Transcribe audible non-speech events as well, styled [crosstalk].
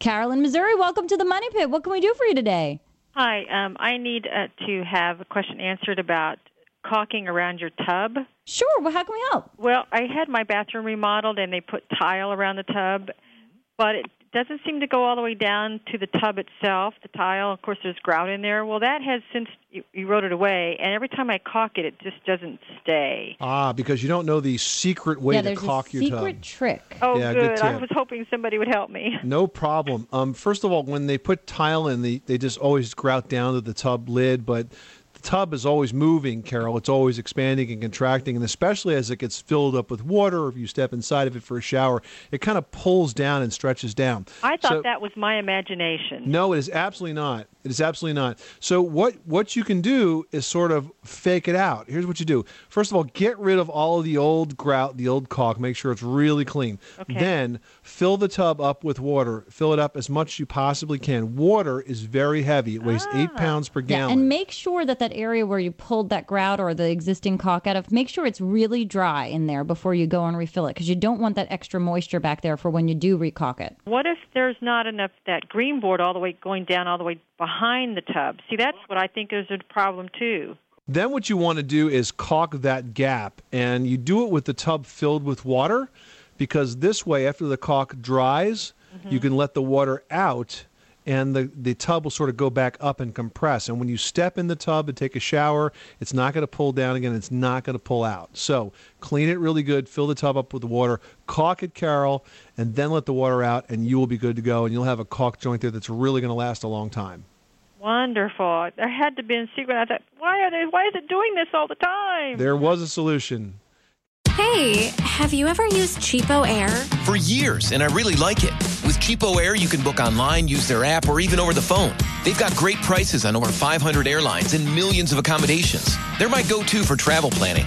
Carolyn, Missouri, welcome to the Money Pit. What can we do for you today? Hi, um, I need uh, to have a question answered about caulking around your tub. Sure. Well, how can we help? Well, I had my bathroom remodeled and they put tile around the tub, but it doesn't seem to go all the way down to the tub itself, the tile. Of course, there's grout in there. Well, that has since you, you wrote it away, and every time I caulk it, it just doesn't stay. Ah, because you don't know the secret way yeah, to there's caulk a your secret tub. trick. Oh, Yeah, good good. I was hoping somebody would help me. [laughs] No problem. Um, first of all, when they put tile in, they, they just always grout down to the tub lid, but the tub is always moving, Carol. It's always expanding and contracting, and especially as it gets filled up with water, or if you step inside of it for a shower, it kind of pulls down and stretches down. I thought So- that was my imagination. No, it is absolutely not. It is absolutely not. So what what you can do is sort of fake it out. Here's what you do. First of all, get rid of all of the old grout, the old caulk. Make sure it's really clean. Okay. Then fill the tub up with water. Fill it up as much as you possibly can. Water is very heavy. It weighs eight pounds per Ah. Yeah, gallon. and make sure that that area where you pulled that grout or the existing caulk out of, make sure it's really dry in there before you go and refill it because you don't want that extra moisture back there for when you do recaulk it. What if there's not enough that green board all the way going down all the way behind the tub? See, that's what I think is a problem too. Then what you want to do is caulk that gap, and you do it with the tub filled with water, because this way, after the caulk dries, you mm-hmm. can let the water out, and the the tub will sort of go back up and compress. And when you step in the tub and take a shower, it's not going to pull down again. It's not going to pull out. So clean it really good. Fill the tub up with the water. Caulk it, Carol, and then let the water out, and you will be good to go. And you'll have a caulk joint there that's really going to last a long time. Wonderful. There had to be a secret. I thought, why are they? Why is it doing this all the time? There was a solution. Hey, have you ever used CheapOair? For years, and I really like it. With CheapOair, you can book online, use their app, or even over the phone. They've got great prices on over 500 airlines and millions of accommodations. They're my go to for travel planning.